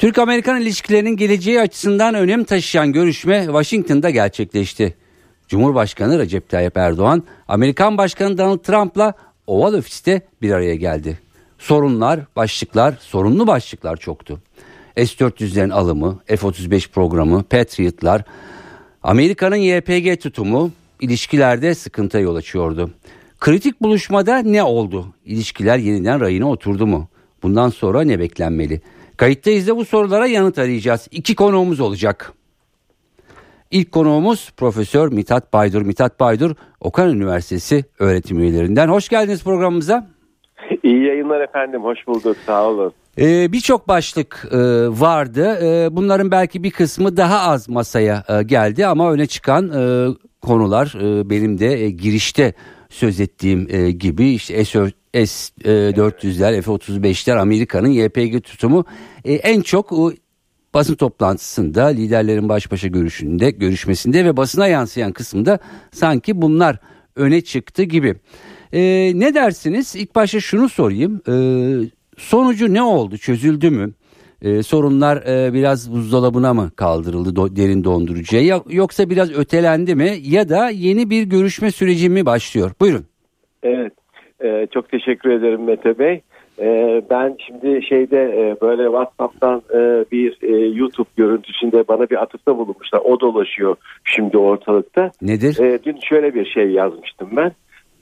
Türk-Amerikan ilişkilerinin geleceği açısından önem taşıyan görüşme Washington'da gerçekleşti. Cumhurbaşkanı Recep Tayyip Erdoğan, Amerikan Başkanı Donald Trump'la Oval Ofis'te bir araya geldi. Sorunlar, başlıklar, sorunlu başlıklar çoktu. S-400'lerin alımı, F-35 programı, Patriot'lar, Amerika'nın YPG tutumu ilişkilerde sıkıntı yol açıyordu. Kritik buluşmada ne oldu? İlişkiler yeniden rayına oturdu mu? Bundan sonra ne beklenmeli? Kayıttayız da bu sorulara yanıt arayacağız. İki konuğumuz olacak. İlk konuğumuz Profesör Mithat Baydur. Mithat Baydur Okan Üniversitesi öğretim üyelerinden. Hoş geldiniz programımıza. İyi yayınlar efendim. Hoş bulduk. Sağ olun. Ee, Birçok başlık e, vardı. E, bunların belki bir kısmı daha az masaya e, geldi ama öne çıkan e, konular e, benim de e, girişte söz ettiğim e, gibi işte S-400'ler, F-35'ler Amerika'nın YPG tutumu e, en çok o basın toplantısında liderlerin baş başa görüşünde görüşmesinde ve basına yansıyan kısımda sanki bunlar öne çıktı gibi. E, ne dersiniz? İlk başta şunu sorayım. E, sonucu ne oldu? Çözüldü mü? Ee, sorunlar e, biraz buzdolabına mı kaldırıldı do, derin dondurucuya ya, yoksa biraz ötelendi mi ya da yeni bir görüşme süreci mi başlıyor? Buyurun. Evet e, çok teşekkür ederim Mete Bey. E, ben şimdi şeyde e, böyle WhatsApp'tan e, bir e, YouTube görüntüsünde bana bir atıfta bulunmuşlar. O dolaşıyor şimdi ortalıkta. Nedir? E, dün şöyle bir şey yazmıştım ben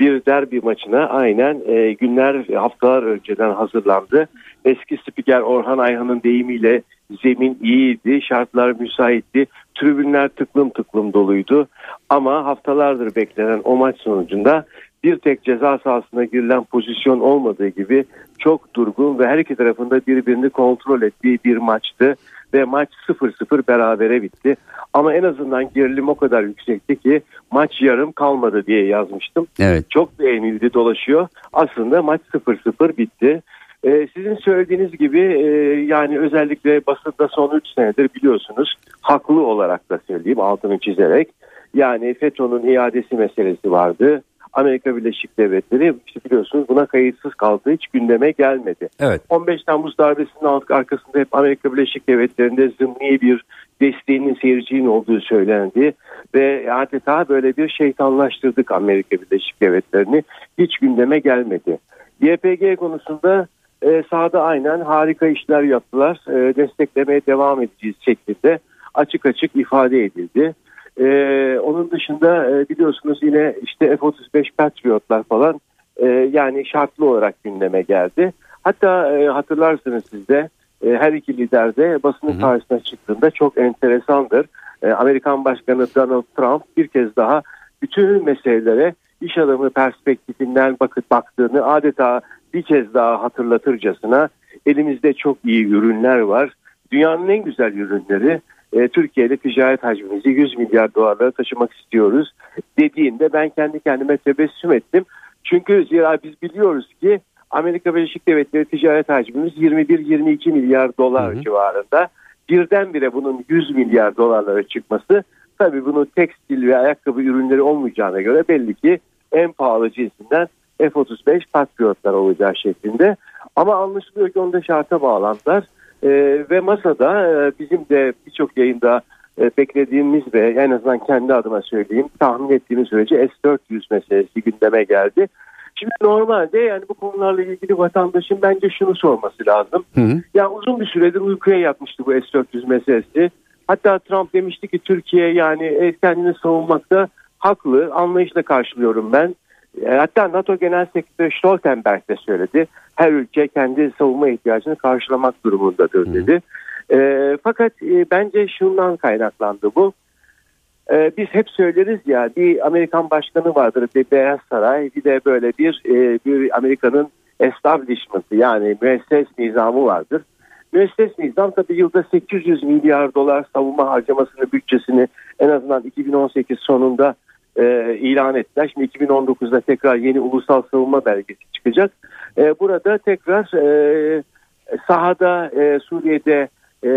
bir derbi maçına aynen e, günler haftalar önceden hazırlandı. Eski spiker Orhan Ayhan'ın deyimiyle zemin iyiydi, şartlar müsaitti, tribünler tıklım tıklım doluydu. Ama haftalardır beklenen o maç sonucunda bir tek ceza sahasına girilen pozisyon olmadığı gibi çok durgun ve her iki tarafında birbirini kontrol ettiği bir maçtı ve maç 0-0 berabere bitti. Ama en azından gerilim o kadar yüksekti ki maç yarım kalmadı diye yazmıştım. Evet. Çok beğenildi dolaşıyor. Aslında maç 0-0 bitti. Ee, sizin söylediğiniz gibi e, yani özellikle basında son 3 senedir biliyorsunuz haklı olarak da söyleyeyim altını çizerek yani FETÖ'nün iadesi meselesi vardı. Amerika Birleşik Devletleri işte biliyorsunuz buna kayıtsız kaldığı hiç gündeme gelmedi. Evet. 15 Temmuz darbesinin arkasında hep Amerika Birleşik Devletleri'nde zımni bir desteğinin seyircinin olduğu söylendi ve adeta böyle bir şeytanlaştırdık Amerika Birleşik Devletleri'ni hiç gündeme gelmedi. YPG konusunda e, sahada aynen harika işler yaptılar. E, desteklemeye devam edeceğiz şeklinde açık açık ifade edildi. Ee, onun dışında e, biliyorsunuz yine işte F-35 Patriotlar falan e, yani şartlı olarak gündeme geldi. Hatta e, hatırlarsınız siz de e, her iki lider de basının karşısına çıktığında çok enteresandır. E, Amerikan Başkanı Donald Trump bir kez daha bütün meselelere iş adamı perspektifinden bakıp baktığını adeta bir kez daha hatırlatırcasına elimizde çok iyi ürünler var. Dünyanın en güzel ürünleri e, Türkiye ticaret hacmimizi 100 milyar dolarlara taşımak istiyoruz dediğinde ben kendi kendime tebessüm ettim. Çünkü zira biz biliyoruz ki Amerika Birleşik Devletleri ticaret hacmimiz 21-22 milyar dolar hı hı. civarında. Birdenbire bunun 100 milyar dolarlara çıkması tabii bunu tekstil ve ayakkabı ürünleri olmayacağına göre belli ki en pahalı cinsinden F-35 Patriotlar olacağı şeklinde. Ama anlaşılıyor ki onda şarta bağlantılar. E, ve masada e, bizim de birçok yayında e, beklediğimiz ve en azından kendi adıma söyleyeyim tahmin ettiğimiz sürece S-400 meselesi gündeme geldi. Şimdi normalde yani bu konularla ilgili vatandaşın bence şunu sorması lazım. Hı hı. Yani uzun bir süredir uykuya yatmıştı bu S-400 meselesi. Hatta Trump demişti ki Türkiye yani kendini savunmakta haklı anlayışla karşılıyorum ben. E, hatta NATO Genel Sekreteri Stoltenberg de söyledi. Her ülke kendi savunma ihtiyacını karşılamak durumundadır dedi. E, fakat e, bence şundan kaynaklandı bu. E, biz hep söyleriz ya bir Amerikan başkanı vardır bir Beyaz Saray bir de böyle bir, e, bir Amerika'nın establishment'ı yani müesses nizamı vardır. müesses nizam tabii yılda 800 milyar dolar savunma harcamasını bütçesini en azından 2018 sonunda e, ilan ettiler. Şimdi 2019'da tekrar yeni ulusal savunma belgesi çıkacak. E, burada tekrar e, sahada e, Suriye'de e,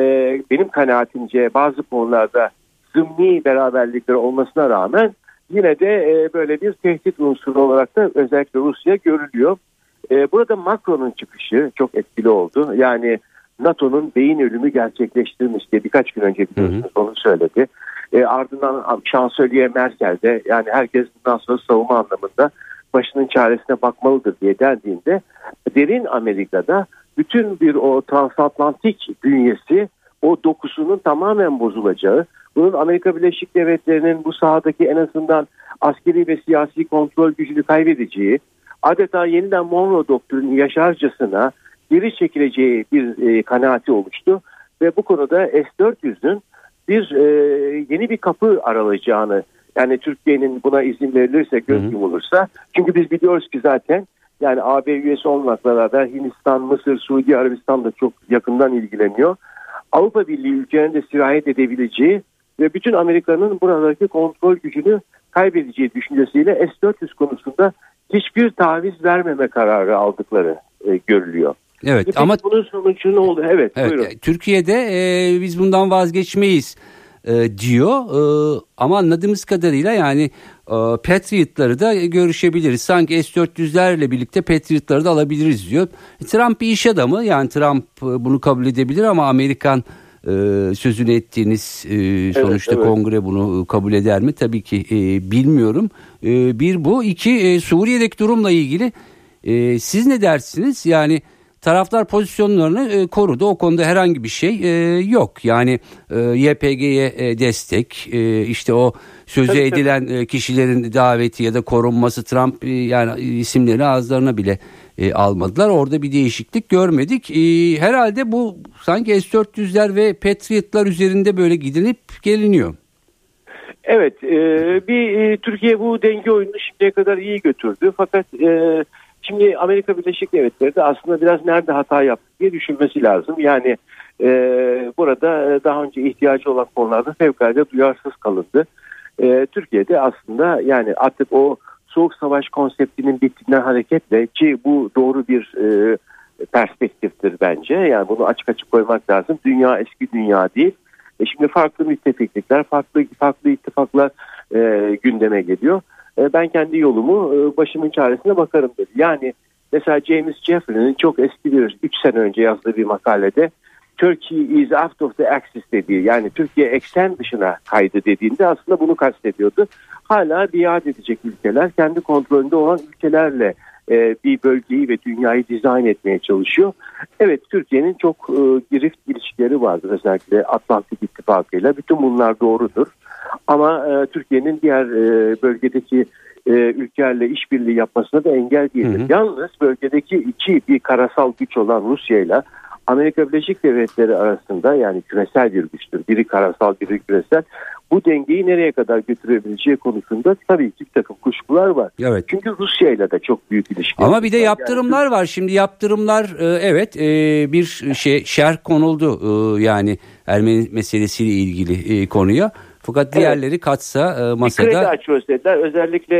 benim kanaatimce bazı konularda zımni beraberlikleri olmasına rağmen yine de e, böyle bir tehdit unsuru olarak da özellikle Rusya görülüyor. E, burada Macron'un çıkışı çok etkili oldu. Yani NATO'nun beyin ölümü gerçekleştirmiş diye birkaç gün önce biliyorsunuz hı hı. onu söyledi. E, ardından şansölye Merkel de yani herkes bundan sonra savunma anlamında başının çaresine bakmalıdır diye dendiğinde derin Amerika'da bütün bir o transatlantik bünyesi o dokusunun tamamen bozulacağı, bunun Amerika Birleşik Devletleri'nin bu sahadaki en azından askeri ve siyasi kontrol gücünü kaybedeceği, adeta yeniden Monroe doktrini yaşarcasına geri çekileceği bir e, kanaati oluştu. Ve bu konuda S-400'ün bir e, yeni bir kapı aralayacağını yani Türkiye'nin buna izin verilirse göz yumulursa çünkü biz biliyoruz ki zaten yani AB üyesi olmakla beraber Hindistan, Mısır, Suudi Arabistan da çok yakından ilgileniyor. Avrupa Birliği ülkelerinde sirayet edebileceği ve bütün Amerika'nın buradaki kontrol gücünü kaybedeceği düşüncesiyle S-400 konusunda hiçbir taviz vermeme kararı aldıkları e, görülüyor. Evet Peki ama bunun sonucu ne oldu? Evet, evet buyurun. Türkiye'de e, biz bundan vazgeçmeyiz e, diyor e, ama anladığımız kadarıyla yani e, Patriot'ları da görüşebiliriz. Sanki S-400'lerle birlikte Patriot'ları da alabiliriz diyor. Trump bir iş adamı yani Trump e, bunu kabul edebilir ama Amerikan e, sözünü ettiğiniz e, sonuçta evet, evet. kongre bunu kabul eder mi? Tabii ki e, bilmiyorum. E, bir bu. iki e, Suriye'deki durumla ilgili e, siz ne dersiniz? Yani taraftar pozisyonlarını e, korudu. O konuda herhangi bir şey e, yok. Yani e, YPG'ye destek, işte o sözü tabii, edilen tabii. kişilerin daveti ya da korunması Trump yani isimleri ağızlarına bile e, almadılar. Orada bir değişiklik görmedik. E, herhalde bu sanki S-400'ler ve Patriot'lar üzerinde böyle gidilip geliniyor. Evet, e, bir e, Türkiye bu denge oyununu şimdiye kadar iyi götürdü. Fakat e, Şimdi Amerika Birleşik Devletleri de aslında biraz nerede hata yaptı diye düşünmesi lazım. Yani e, burada daha önce ihtiyacı olan konularda fevkalade duyarsız kalındı. E, Türkiye'de aslında yani artık o soğuk savaş konseptinin bittiğinden hareketle ki bu doğru bir e, perspektiftir bence. Yani bunu açık açık koymak lazım. Dünya eski dünya değil. E şimdi farklı müttefiklikler, farklı farklı ittifaklar e, gündeme geliyor. E, ben kendi yolumu e, başımın çaresine bakarım dedi. Yani mesela James Jeffrey'nin çok eski bir 3 sene önce yazdığı bir makalede Turkey is out of the axis dediği yani Türkiye eksen dışına kaydı dediğinde aslında bunu kastediyordu. Hala biat edecek ülkeler kendi kontrolünde olan ülkelerle e, bir bölgeyi ve dünyayı dizayn etmeye çalışıyor. Evet Türkiye'nin çok e, girift ilişkileri vardır özellikle Atlantik İttifakı'yla. Bütün bunlar doğrudur. Ama e, Türkiye'nin diğer e, bölgedeki e, ülkelerle işbirliği yapmasına da engel değildir. Hı hı. Yalnız bölgedeki iki bir karasal güç olan Rusya ile Amerika Birleşik Devletleri arasında yani küresel bir güçtür. Biri karasal biri küresel. Bu dengeyi nereye kadar götürebileceği konusunda tabii ki bir takım kuşkular var. Evet. Çünkü Rusya ile de çok büyük ilişkiler Ama bir de yaptırımlar yani, var. Şimdi yaptırımlar e, evet e, bir şey şerh konuldu e, yani Ermeni meselesiyle ilgili konuya. Fakat diğerleri evet. katsa masada... Bir kredi açıyoruz dediler. Özellikle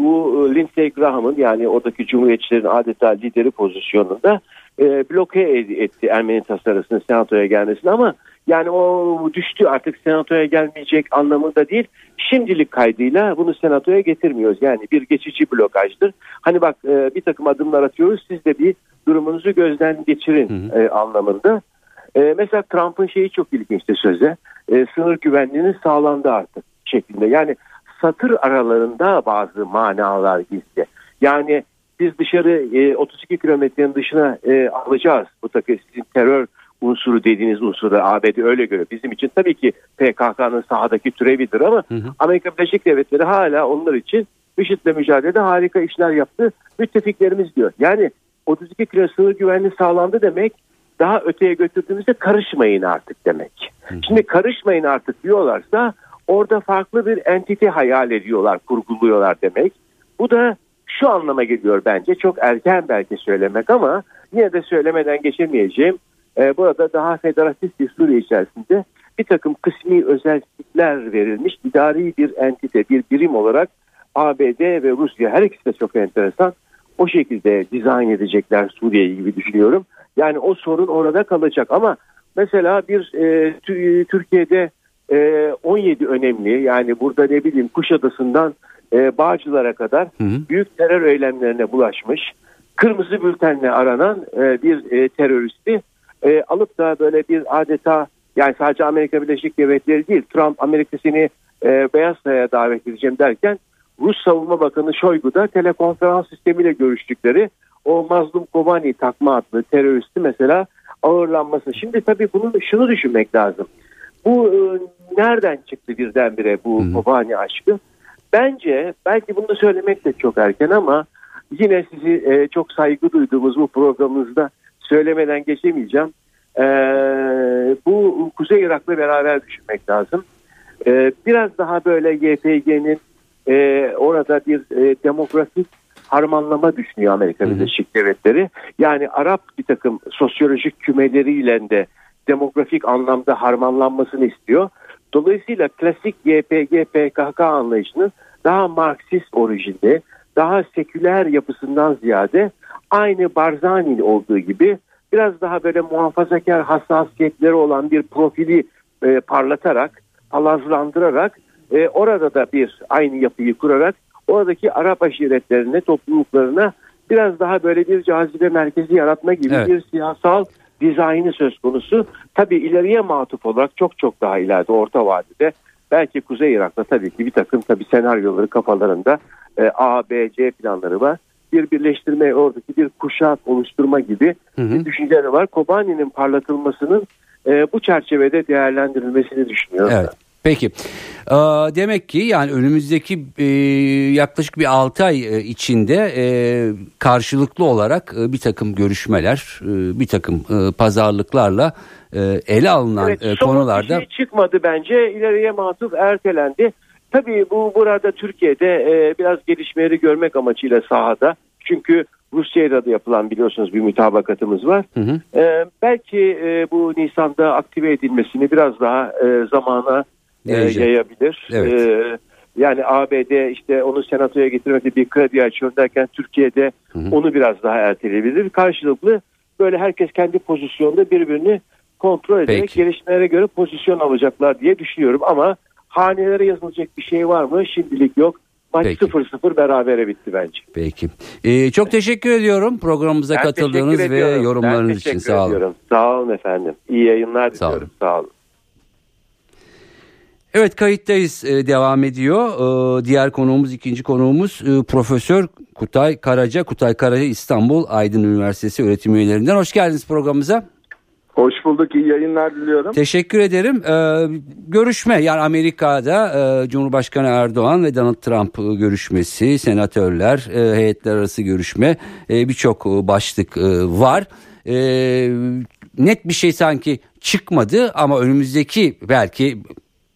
bu Lindsey Graham'ın yani oradaki cumhuriyetçilerin adeta lideri pozisyonunda e, bloke etti Ermeni tasarısının senatoya gelmesini ama yani o düştü artık senatoya gelmeyecek anlamında değil. Şimdilik kaydıyla bunu senatoya getirmiyoruz. Yani bir geçici blokajdır. Hani bak e, bir takım adımlar atıyoruz siz de bir durumunuzu gözden geçirin hı hı. E, anlamında. E, mesela Trump'ın şeyi çok ilginçti söze. E, sınır güvenliğinin sağlandı artık şeklinde. Yani satır aralarında bazı manalar gizli. Yani biz dışarı e, 32 kilometrenin dışına e, alacağız. Bu takı sizin terör unsuru dediğiniz unsuru ABD öyle görüyor. Bizim için tabii ki PKK'nın sahadaki türevidir ama hı hı. Amerika Birleşik Devletleri hala onlar için IŞİD'le mücadelede harika işler yaptı. Müttefiklerimiz diyor. Yani 32 kilo sınır güvenliği sağlandı demek daha öteye götürdüğümüzde karışmayın artık demek. Hı hı. Şimdi karışmayın artık diyorlarsa orada farklı bir entite hayal ediyorlar, kurguluyorlar demek. Bu da şu anlama geliyor bence çok erken belki söylemek ama yine de söylemeden geçemeyeceğim. E, burada daha federatif bir Suriye içerisinde bir takım kısmi özellikler verilmiş idari bir entite, bir birim olarak ABD ve Rusya her ikisi de çok enteresan. O şekilde dizayn edecekler Suriye'yi gibi düşünüyorum. Yani o sorun orada kalacak ama mesela bir e, Türkiye'de e, 17 önemli yani burada ne bileyim Kuşadası'ndan e, Bağcılar'a kadar hı hı. büyük terör eylemlerine bulaşmış kırmızı bültenle aranan e, bir e, teröristi e, alıp da böyle bir adeta yani sadece Amerika Birleşik Devletleri değil Trump Amerika seni e, Beyaz Saray'a davet edeceğim derken Rus Savunma Bakanı Şoygu da telekonferans sistemiyle görüştükleri o Mazlum Kobani takma adlı teröristi mesela ağırlanması. Şimdi tabii bunu şunu düşünmek lazım. Bu e, nereden çıktı birdenbire bu hmm. Kobani aşkı? Bence belki bunu söylemek de çok erken ama yine sizi e, çok saygı duyduğumuz bu programımızda söylemeden geçemeyeceğim. E, bu Kuzey Irak'la beraber düşünmek lazım. E, biraz daha böyle YPG'nin e, orada bir e, demografik harmanlama düşünüyor Amerika Birleşik Devletleri. Yani Arap bir takım sosyolojik kümeleriyle de demografik anlamda harmanlanmasını istiyor. Dolayısıyla klasik YPG, PKK anlayışının daha Marksist orijinde, daha seküler yapısından ziyade aynı Barzani'nin olduğu gibi biraz daha böyle muhafazakar hassasiyetleri olan bir profili e, parlatarak, palazlandırarak e, orada da bir aynı yapıyı kurarak oradaki Arap aşiretlerine, topluluklarına biraz daha böyle bir cazibe merkezi yaratma gibi evet. bir siyasal dizaynı söz konusu. Tabi ileriye matuf olarak çok çok daha ileride orta vadede belki Kuzey Irak'ta tabii ki bir takım tabi senaryoları kafalarında e, A, B, C planları var. Bir birleştirme oradaki bir kuşak oluşturma gibi hı hı. bir düşünceleri var. Kobani'nin parlatılmasının e, bu çerçevede değerlendirilmesini düşünüyorum. Evet. Peki ee, demek ki yani önümüzdeki e, yaklaşık bir 6 ay e, içinde e, karşılıklı olarak bir takım görüşmeler bir takım pazarlıklarla ele alınan evet, konularda. Şey çıkmadı bence ileriye matuf ertelendi. Tabii bu burada Türkiye'de biraz gelişmeleri görmek amacıyla sahada çünkü Rusya'da da yapılan biliyorsunuz bir mütabakatımız var. Hı hı. Ee, belki e, bu Nisan'da aktive edilmesini biraz daha e, zamana e, yayabilir. Evet. E, yani ABD işte onu senatoya getirmekte bir kredi açıyor derken Türkiye'de hı hı. onu biraz daha erteleyebilir. Karşılıklı böyle herkes kendi pozisyonda birbirini kontrol ederek Peki. gelişmelere göre pozisyon alacaklar diye düşünüyorum. Ama hanelere yazılacak bir şey var mı? Şimdilik yok. Maç 0-0 berabere bitti bence. Peki. Ee, çok teşekkür ediyorum programımıza ben katıldığınız ve yorumlarınız için sağ olun. Ediyorum. Sağ olun efendim. İyi yayınlar diliyorum. Sağ olun. Sağ olun. Evet kayıttayız e, devam ediyor. E, diğer konuğumuz ikinci konuğumuz e, Profesör Kutay Karaca. Kutay Karaca İstanbul Aydın Üniversitesi öğretim üyelerinden. Hoş geldiniz programımıza. Hoş bulduk. iyi yayınlar diliyorum. Teşekkür ederim. Ee, görüşme yani Amerika'da e, Cumhurbaşkanı Erdoğan ve Donald Trump görüşmesi, senatörler, e, heyetler arası görüşme e, birçok başlık e, var. E, net bir şey sanki çıkmadı ama önümüzdeki belki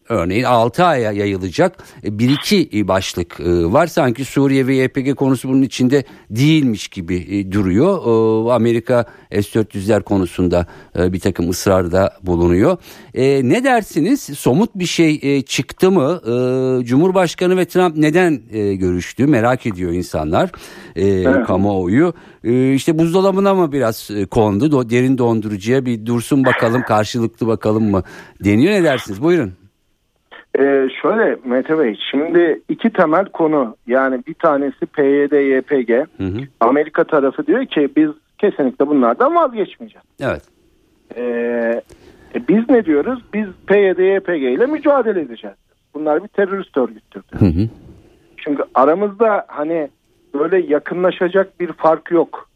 örneğin 6 aya yayılacak e, bir iki e, başlık e, var. Sanki Suriye ve YPG konusu bunun içinde değilmiş gibi duruyor. Amerika S-400'ler konusunda bir takım ısrarda bulunuyor. Ne dersiniz? Somut bir şey çıktı mı? Cumhurbaşkanı ve Trump neden görüştü? Merak ediyor insanlar. Evet. Kamuoyu. İşte buzdolabına mı biraz kondu? Derin dondurucuya bir dursun bakalım karşılıklı bakalım mı deniyor. Ne dersiniz? Buyurun. Ee, şöyle Mete Bey şimdi iki temel konu yani bir tanesi PYD YPG hı hı. Amerika tarafı diyor ki biz kesinlikle bunlardan vazgeçmeyeceğiz. Evet. Ee, e biz ne diyoruz? Biz PYD YPG ile mücadele edeceğiz. Bunlar bir terörist örgüttür. Hı hı. Çünkü aramızda hani böyle yakınlaşacak bir fark yok.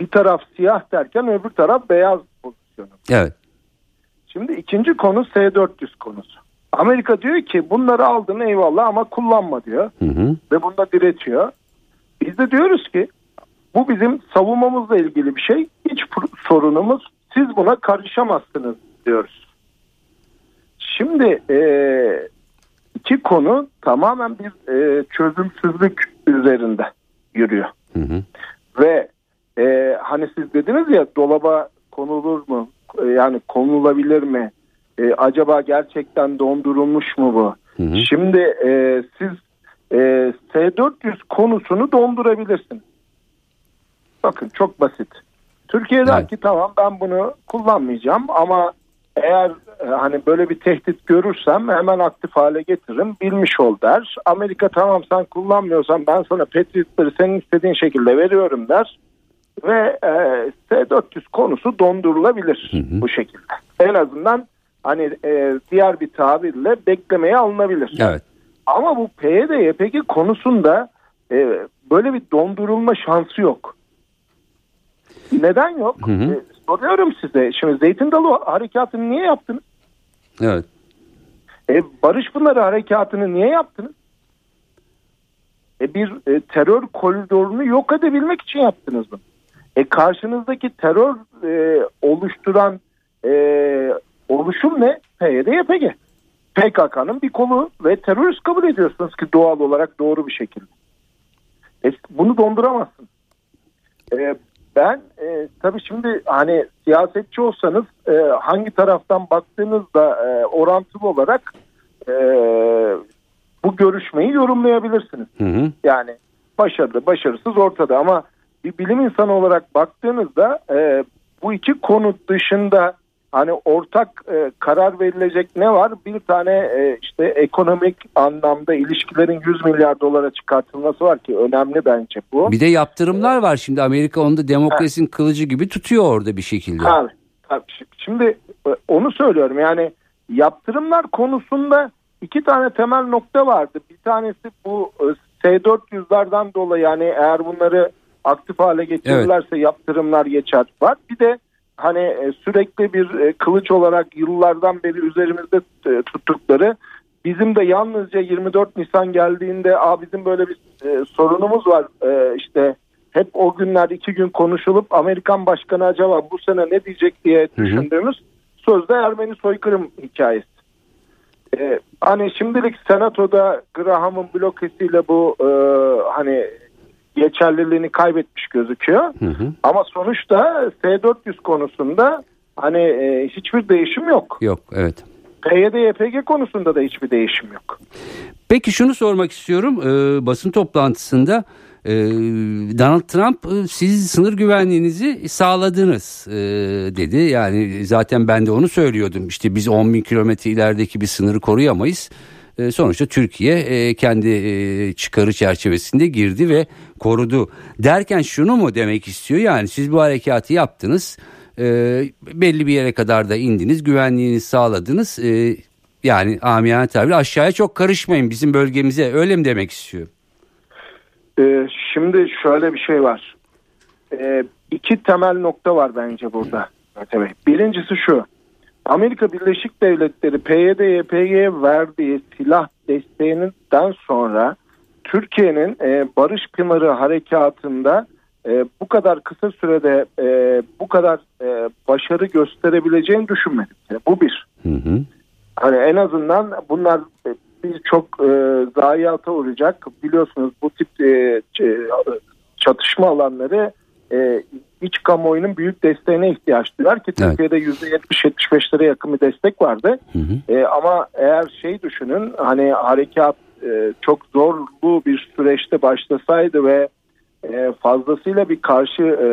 Bir taraf siyah derken öbür taraf beyaz pozisyonu. Evet. Şimdi ikinci konu S-400 konusu. Amerika diyor ki bunları aldın eyvallah ama kullanma diyor. Hı hı. Ve bunda diretiyor. Biz de diyoruz ki bu bizim savunmamızla ilgili bir şey. Hiç sorunumuz siz buna karışamazsınız diyoruz. Şimdi e, iki konu tamamen bir e, çözümsüzlük üzerinde yürüyor. Hı hı. Ve e, hani siz dediniz ya dolaba konulur mu? E, yani konulabilir mi? E, acaba gerçekten dondurulmuş mu bu? Hı hı. Şimdi e, siz e, S-400 konusunu dondurabilirsin. Bakın çok basit. Türkiye der evet. ki tamam ben bunu kullanmayacağım ama eğer e, hani böyle bir tehdit görürsem hemen aktif hale getiririm bilmiş ol der. Amerika tamam sen kullanmıyorsan ben sana Patriot'ları senin istediğin şekilde veriyorum der. Ve e, S-400 konusu dondurulabilir hı hı. bu şekilde. En azından hani e, diğer bir tabirle beklemeye alınabilir. Evet. Ama bu PYD, YPG konusunda e, böyle bir dondurulma şansı yok. Neden yok? Hı hı. E, soruyorum size. Şimdi Zeytin Dalı harekatını niye yaptınız? Evet. E, Barış Pınarı harekatını niye yaptınız? E, bir e, terör koridorunu yok edebilmek için yaptınız bunu. E, karşınızdaki terör e, oluşturan e, oluşum ne? PYD, YPG. PKK'nın bir kolu ve terörist kabul ediyorsunuz ki doğal olarak doğru bir şekilde. E, bunu donduramazsın. E, ben e, tabii şimdi hani siyasetçi olsanız e, hangi taraftan baktığınızda e, orantılı olarak e, bu görüşmeyi yorumlayabilirsiniz. Hı hı. Yani başarılı başarısız ortada ama bir bilim insanı olarak baktığınızda e, bu iki konu dışında hani ortak e, karar verilecek ne var? Bir tane e, işte ekonomik anlamda ilişkilerin 100 milyar dolara çıkartılması var ki önemli bence bu. Bir de yaptırımlar var şimdi Amerika onu da demokrasinin ha. kılıcı gibi tutuyor orada bir şekilde. Ha, şimdi e, onu söylüyorum yani yaptırımlar konusunda iki tane temel nokta vardı. Bir tanesi bu e, S-400'lerden dolayı yani eğer bunları aktif hale getirirlerse evet. yaptırımlar geçer var. Bir de hani e, sürekli bir e, kılıç olarak yıllardan beri üzerimizde e, tuttukları bizim de yalnızca 24 Nisan geldiğinde Aa, bizim böyle bir sorunumuz var işte hep o günler iki gün konuşulup Amerikan başkanı acaba bu sene ne diyecek diye düşündüğümüz hı hı. sözde Ermeni soykırım hikayesi. Ee, hani şimdilik senatoda Graham'ın blokesiyle bu e, hani geçerliliğini kaybetmiş gözüküyor. Hı hı. Ama sonuçta S-400 konusunda hani e, hiçbir değişim yok. Yok evet. PYD YPG konusunda da hiçbir değişim yok. Peki şunu sormak istiyorum. Ee, basın toplantısında e, Donald Trump e, siz sınır güvenliğinizi sağladınız e, dedi. Yani zaten ben de onu söylüyordum. İşte biz 10 bin kilometre ilerideki bir sınırı koruyamayız. E, sonuçta Türkiye e, kendi e, çıkarı çerçevesinde girdi ve korudu. Derken şunu mu demek istiyor? Yani siz bu harekatı yaptınız. belli bir yere kadar da indiniz. Güvenliğini sağladınız. yani amiyane tabiri aşağıya çok karışmayın bizim bölgemize öyle mi demek istiyor? şimdi şöyle bir şey var. İki temel nokta var bence burada. Birincisi şu. Amerika Birleşik Devletleri PYD, YPG'ye verdiği silah desteğinden sonra Türkiye'nin e, Barış Pınarı harekatında e, bu kadar kısa sürede e, bu kadar e, başarı gösterebileceğini düşünmedim. Yani bu bir. Hı hı. Hani en azından bunlar e, birçok e, zayiata uğrayacak. Biliyorsunuz bu tip e, çatışma alanları e, iç kamuoyunun büyük desteğine ihtiyaç duyar ki evet. Türkiye'de %70-75'lere yakın bir destek vardı. Hı hı. E, ama eğer şey düşünün hani harekat e, çok zorlu bir süreçte başlasaydı ve e, fazlasıyla bir karşı e,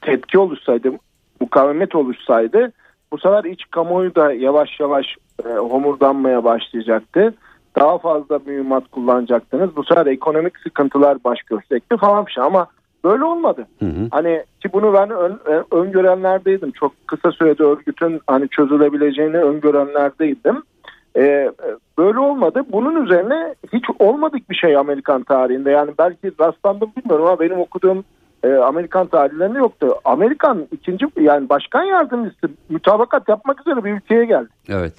tepki oluşsaydı, mukavemet oluşsaydı bu sefer iç kamuoyu da yavaş yavaş e, homurdanmaya başlayacaktı. Daha fazla mühimmat kullanacaktınız. Bu sefer ekonomik sıkıntılar baş gösterecekti falan bir şey ama Böyle olmadı. Hı hı. Hani ki bunu ben ön, e, öngörenlerdeydim. Çok kısa sürede örgütün hani çözülebileceğini öngörenlerdeydim. Ee, böyle olmadı. Bunun üzerine hiç olmadık bir şey Amerikan tarihinde. Yani belki rastlandım bilmiyorum ama benim okuduğum e, Amerikan tarihlerinde yoktu. Amerikan ikinci yani başkan yardımcısı mütabakat yapmak üzere bir ülkeye geldi. Evet.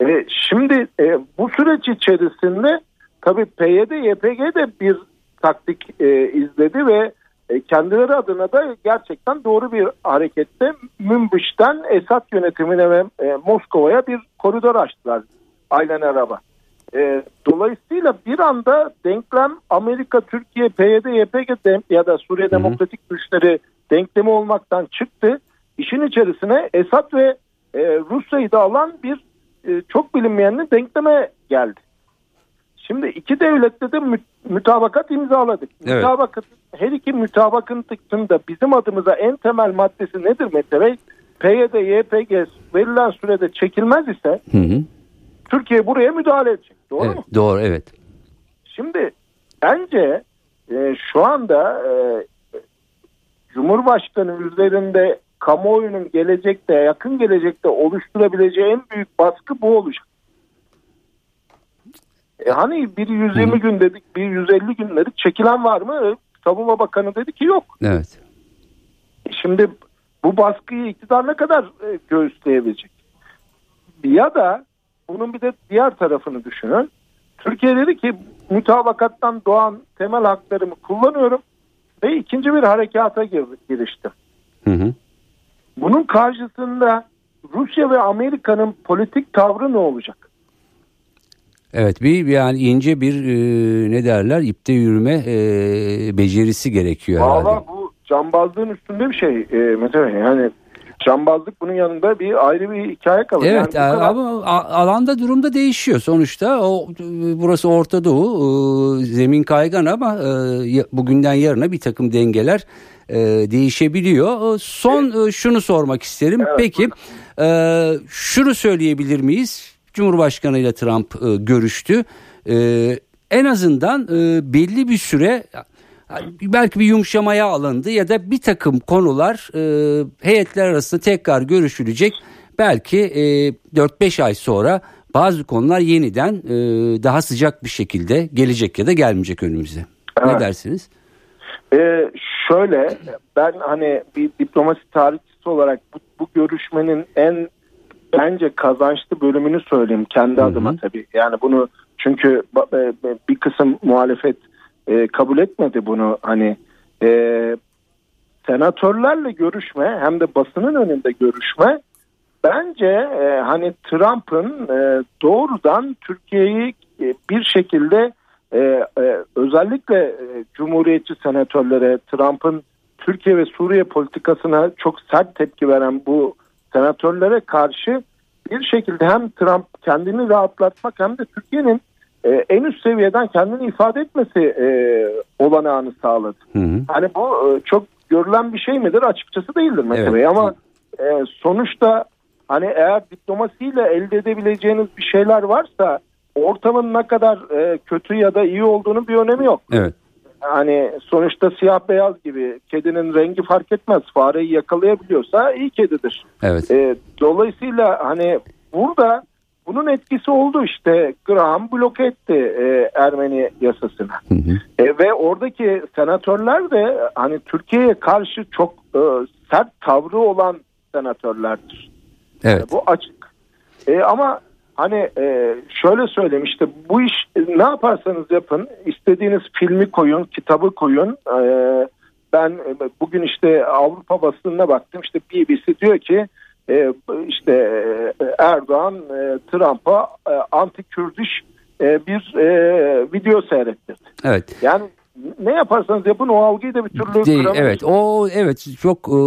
E, şimdi e, bu süreç içerisinde tabii PYD, YPG de bir taktik e, izledi ve e, kendileri adına da gerçekten doğru bir harekette Münbiş'ten Esad yönetimine ve e, Moskova'ya bir koridor açtılar. Aynen araba. E, dolayısıyla bir anda denklem Amerika, Türkiye, PYD, YPG ya da Suriye Demokratik Güçleri denklemi olmaktan çıktı. İşin içerisine Esad ve e, Rusya'yı da alan bir e, çok bilinmeyenli denkleme geldi. Şimdi iki devlette de mü, mütabakat imzaladık. Evet. Mütabakat, her iki mütabakatın da bizim adımıza en temel maddesi nedir Mete Bey? PYD, YPG verilen sürede çekilmez ise hı hı. Türkiye buraya müdahale edecek. Doğru evet, mu? Doğru evet. Şimdi bence e, şu anda e, Cumhurbaşkanı üzerinde kamuoyunun gelecekte yakın gelecekte oluşturabileceği en büyük baskı bu olacak. E hani bir 120 Hı. gün dedik, bir 150 gün dedik. Çekilen var mı? Savunma Bakanı dedi ki yok. Evet. Şimdi bu baskıyı iktidar ne kadar e, göğüsleyebilecek? Ya da bunun bir de diğer tarafını düşünün. Türkiye dedi ki mütabakattan doğan temel haklarımı kullanıyorum ve ikinci bir harekata giriştim. Hı hı. Bunun karşısında Rusya ve Amerika'nın politik tavrı ne olacak? Evet bir yani ince bir e, ne derler ipte yürüme e, becerisi gerekiyor Vallahi herhalde. Bu cambazlığın üstünde bir şey e, mesela yani cambazlık bunun yanında bir ayrı bir hikaye kalır. Evet yani kadar... ama alanda durumda değişiyor sonuçta. O burası Orta Doğu, e, zemin kaygan ama e, bugünden yarına bir takım dengeler e, değişebiliyor. Son evet. şunu sormak isterim. Evet, Peki buyurun. şunu söyleyebilir miyiz? Cumhurbaşkanı ile Trump görüştü. En azından belli bir süre belki bir yumuşamaya alındı ya da bir takım konular e, heyetler arasında tekrar görüşülecek. Belki e, 4-5 ay sonra bazı konular yeniden e, daha sıcak bir şekilde gelecek ya da gelmeyecek önümüze. Evet. Ne dersiniz? Ee, şöyle ben hani bir diplomasi tarihçisi olarak bu, bu görüşmenin en bence kazançlı bölümünü söyleyeyim kendi Hı-hı. adıma tabii. Yani bunu çünkü e, bir kısım muhalefet e, kabul etmedi bunu hani e, senatörlerle görüşme hem de basının önünde görüşme bence e, hani Trump'ın e, doğrudan Türkiye'yi e, bir şekilde e, e, özellikle e, Cumhuriyetçi senatörlere Trump'ın Türkiye ve Suriye politikasına çok sert tepki veren bu senatörlere karşı bir şekilde hem Trump kendini rahatlatmak hem de Türkiye'nin e, en üst seviyeden kendini ifade etmesi e, olanağını sağladı. Hı hı. Hani bu e, çok görülen bir şey midir? Açıkçası değildir mesela. Evet. Ama e, sonuçta hani eğer diplomasiyle elde edebileceğiniz bir şeyler varsa ortamın ne kadar e, kötü ya da iyi olduğunu bir önemi yok. Evet. Hani sonuçta siyah beyaz gibi kedinin rengi fark etmez. Fareyi yakalayabiliyorsa iyi kedidir. Evet. E, dolayısıyla hani burada bunun etkisi oldu işte Graham bloke etti e, Ermeni yasasını. Hı hı. E, ve oradaki senatörler de hani Türkiye'ye karşı çok e, sert tavrı olan senatörlerdir. Evet. E, bu açık. E, ama hani e, şöyle söyleyeyim işte bu iş ne yaparsanız yapın istediğiniz filmi koyun, kitabı koyun. E, ben e, bugün işte Avrupa basınına baktım işte BBC diyor ki e, işte e, Erdoğan e, Trump'a e, anti-Kürdiş e, bir e, video seyrettirdi. Evet. Yani ne yaparsanız yapın o algıyı da bir türlü Değil, Evet o evet çok e,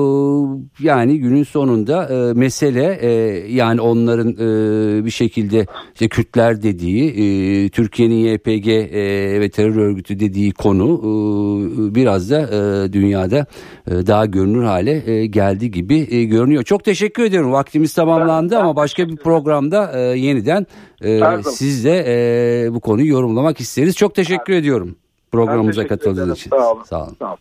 yani günün sonunda e, mesele e, yani onların e, bir şekilde işte Kürtler dediği e, Türkiye'nin YPG e, ve terör örgütü dediği konu e, biraz da e, dünyada e, daha görünür hale e, geldi gibi e, görünüyor. Çok teşekkür ediyorum vaktimiz tamamlandı ben, ama başka bir programda e, yeniden e, sizle e, bu konuyu yorumlamak isteriz. Çok teşekkür evet. ediyorum programımıza katıldığınız için. Sağ olun. Sağ olun. Sağ olun.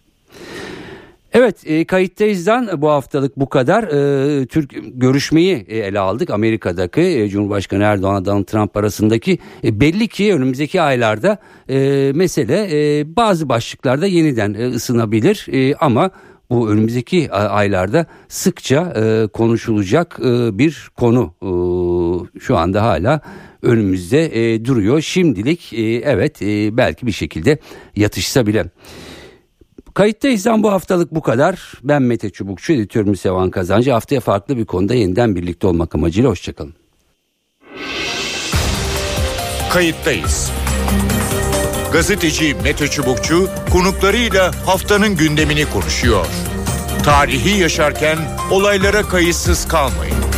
Evet e, kayıttayızdan bu haftalık bu kadar. E, Türk görüşmeyi e, ele aldık. Amerika'daki e, Cumhurbaşkanı Erdoğan Donald Trump arasındaki e, belli ki önümüzdeki aylarda e, mesele e, bazı başlıklarda yeniden e, ısınabilir e, ama bu önümüzdeki aylarda sıkça e, konuşulacak e, bir konu e, şu anda hala önümüzde e, duruyor. Şimdilik e, evet e, belki bir şekilde yatışsa bile. Kayıttayızdan bu haftalık bu kadar. Ben Mete Çubukçu, editörümüz Sevan Kazancı. Haftaya farklı bir konuda yeniden birlikte olmak amacıyla hoşçakalın. kayıttayız. Gazeteci Mete Çubukçu konuklarıyla haftanın gündemini konuşuyor. Tarihi yaşarken olaylara kayıtsız kalmayın.